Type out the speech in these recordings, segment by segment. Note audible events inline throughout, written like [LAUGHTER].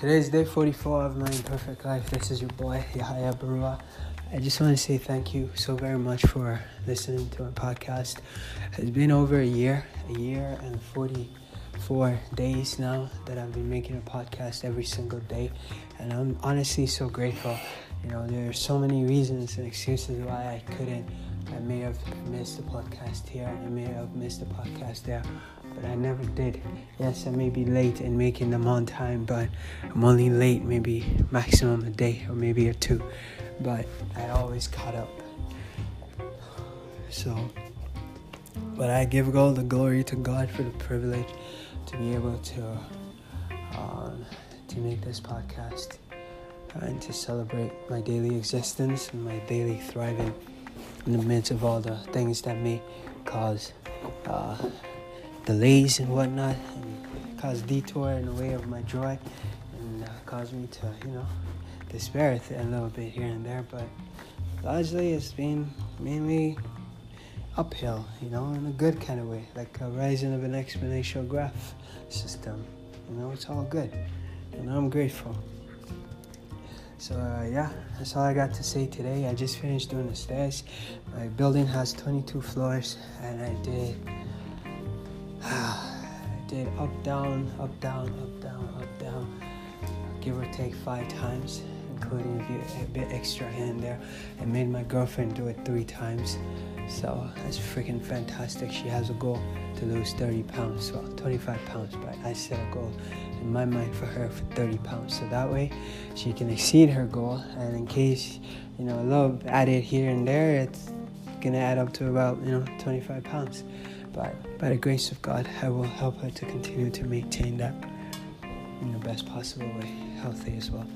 Today is day 44 of my imperfect life. This is your boy, Yahya Barua. I just want to say thank you so very much for listening to my podcast. It's been over a year, a year and 44 days now that I've been making a podcast every single day. And I'm honestly so grateful. You know, there are so many reasons and excuses why I couldn't. I may have missed the podcast here, I may have missed the podcast there but I never did. Yes, I may be late in making them on time, but I'm only late maybe maximum a day or maybe a two, but I always caught up. So, but I give all the glory to God for the privilege to be able to um, to make this podcast and to celebrate my daily existence and my daily thriving in the midst of all the things that may cause uh, delays and whatnot and caused detour in the way of my joy and uh, caused me to, you know, despair a little bit here and there. But largely it's been mainly uphill, you know, in a good kind of way, like a rising of an exponential graph system. You know, it's all good. And I'm grateful. So uh, yeah, that's all I got to say today. I just finished doing the stairs. My building has 22 floors, and I did [SIGHS] did up, down, up, down, up, down, up, down, give or take five times, including a bit, a bit extra here and there. I made my girlfriend do it three times. So that's freaking fantastic. She has a goal to lose 30 pounds, well, 25 pounds, but I set a goal in my mind for her for 30 pounds. So that way she can exceed her goal. And in case, you know, a little added here and there, it's gonna add up to about, you know, 25 pounds. But by the grace of God, I will help her to continue to maintain that in the best possible way, healthy as well.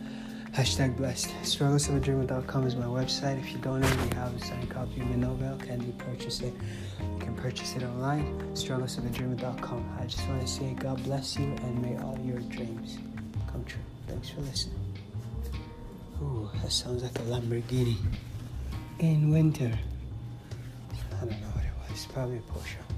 Hashtag blessed. Strugglesofadreamer.com is my website. If you don't already have a signed copy of my novel, can you purchase it? You can purchase it online. Strugglesofadreamer.com. I just want to say God bless you and may all your dreams come true. Thanks for listening. Ooh, that sounds like a Lamborghini in winter. I don't know what it was. Probably a Porsche.